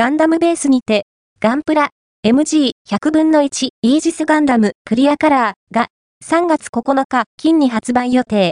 ガンダムベースにて、ガンプラ MG100 分の1イージスガンダムクリアカラーが3月9日金に発売予定。